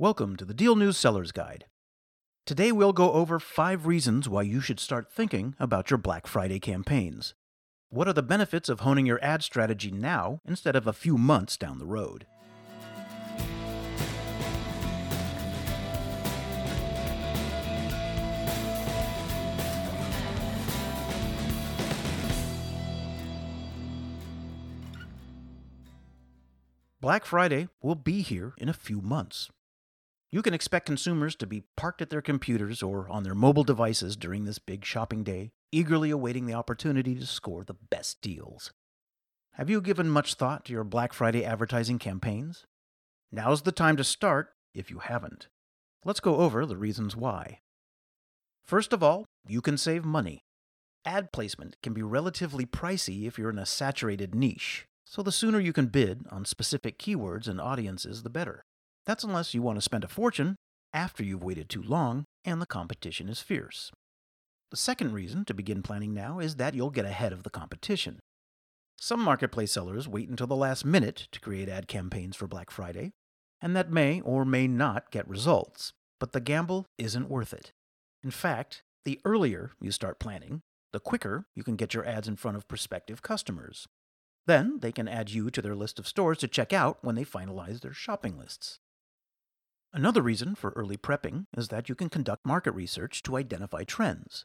Welcome to the Deal News Seller's Guide. Today we'll go over five reasons why you should start thinking about your Black Friday campaigns. What are the benefits of honing your ad strategy now instead of a few months down the road? Black Friday will be here in a few months. You can expect consumers to be parked at their computers or on their mobile devices during this big shopping day, eagerly awaiting the opportunity to score the best deals. Have you given much thought to your Black Friday advertising campaigns? Now's the time to start if you haven't. Let's go over the reasons why. First of all, you can save money. Ad placement can be relatively pricey if you're in a saturated niche, so the sooner you can bid on specific keywords and audiences, the better. That's unless you want to spend a fortune after you've waited too long and the competition is fierce. The second reason to begin planning now is that you'll get ahead of the competition. Some marketplace sellers wait until the last minute to create ad campaigns for Black Friday, and that may or may not get results, but the gamble isn't worth it. In fact, the earlier you start planning, the quicker you can get your ads in front of prospective customers. Then they can add you to their list of stores to check out when they finalize their shopping lists. Another reason for early prepping is that you can conduct market research to identify trends.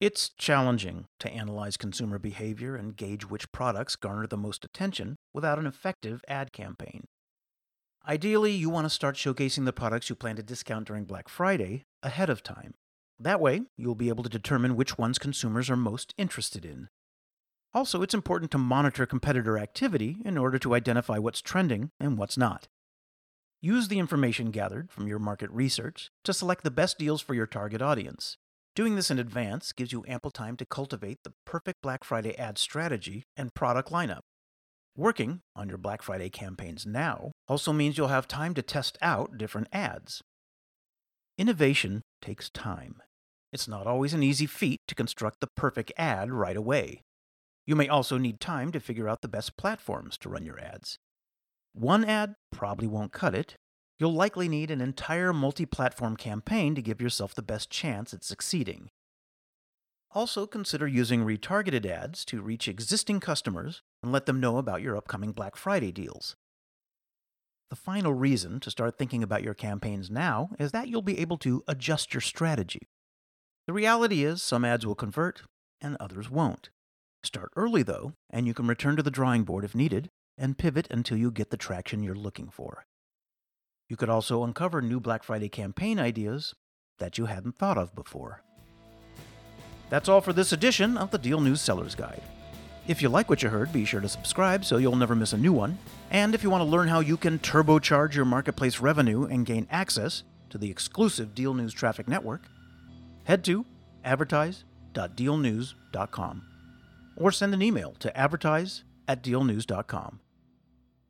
It's challenging to analyze consumer behavior and gauge which products garner the most attention without an effective ad campaign. Ideally, you want to start showcasing the products you plan to discount during Black Friday ahead of time. That way, you'll be able to determine which ones consumers are most interested in. Also, it's important to monitor competitor activity in order to identify what's trending and what's not. Use the information gathered from your market research to select the best deals for your target audience. Doing this in advance gives you ample time to cultivate the perfect Black Friday ad strategy and product lineup. Working on your Black Friday campaigns now also means you'll have time to test out different ads. Innovation takes time. It's not always an easy feat to construct the perfect ad right away. You may also need time to figure out the best platforms to run your ads. One ad probably won't cut it. You'll likely need an entire multi platform campaign to give yourself the best chance at succeeding. Also, consider using retargeted ads to reach existing customers and let them know about your upcoming Black Friday deals. The final reason to start thinking about your campaigns now is that you'll be able to adjust your strategy. The reality is, some ads will convert and others won't. Start early, though, and you can return to the drawing board if needed and pivot until you get the traction you're looking for. You could also uncover new Black Friday campaign ideas that you hadn't thought of before. That's all for this edition of the Deal News Seller's Guide. If you like what you heard, be sure to subscribe so you'll never miss a new one. And if you want to learn how you can turbocharge your marketplace revenue and gain access to the exclusive Deal News Traffic Network, head to advertise.dealnews.com or send an email to advertise at dealnews.com.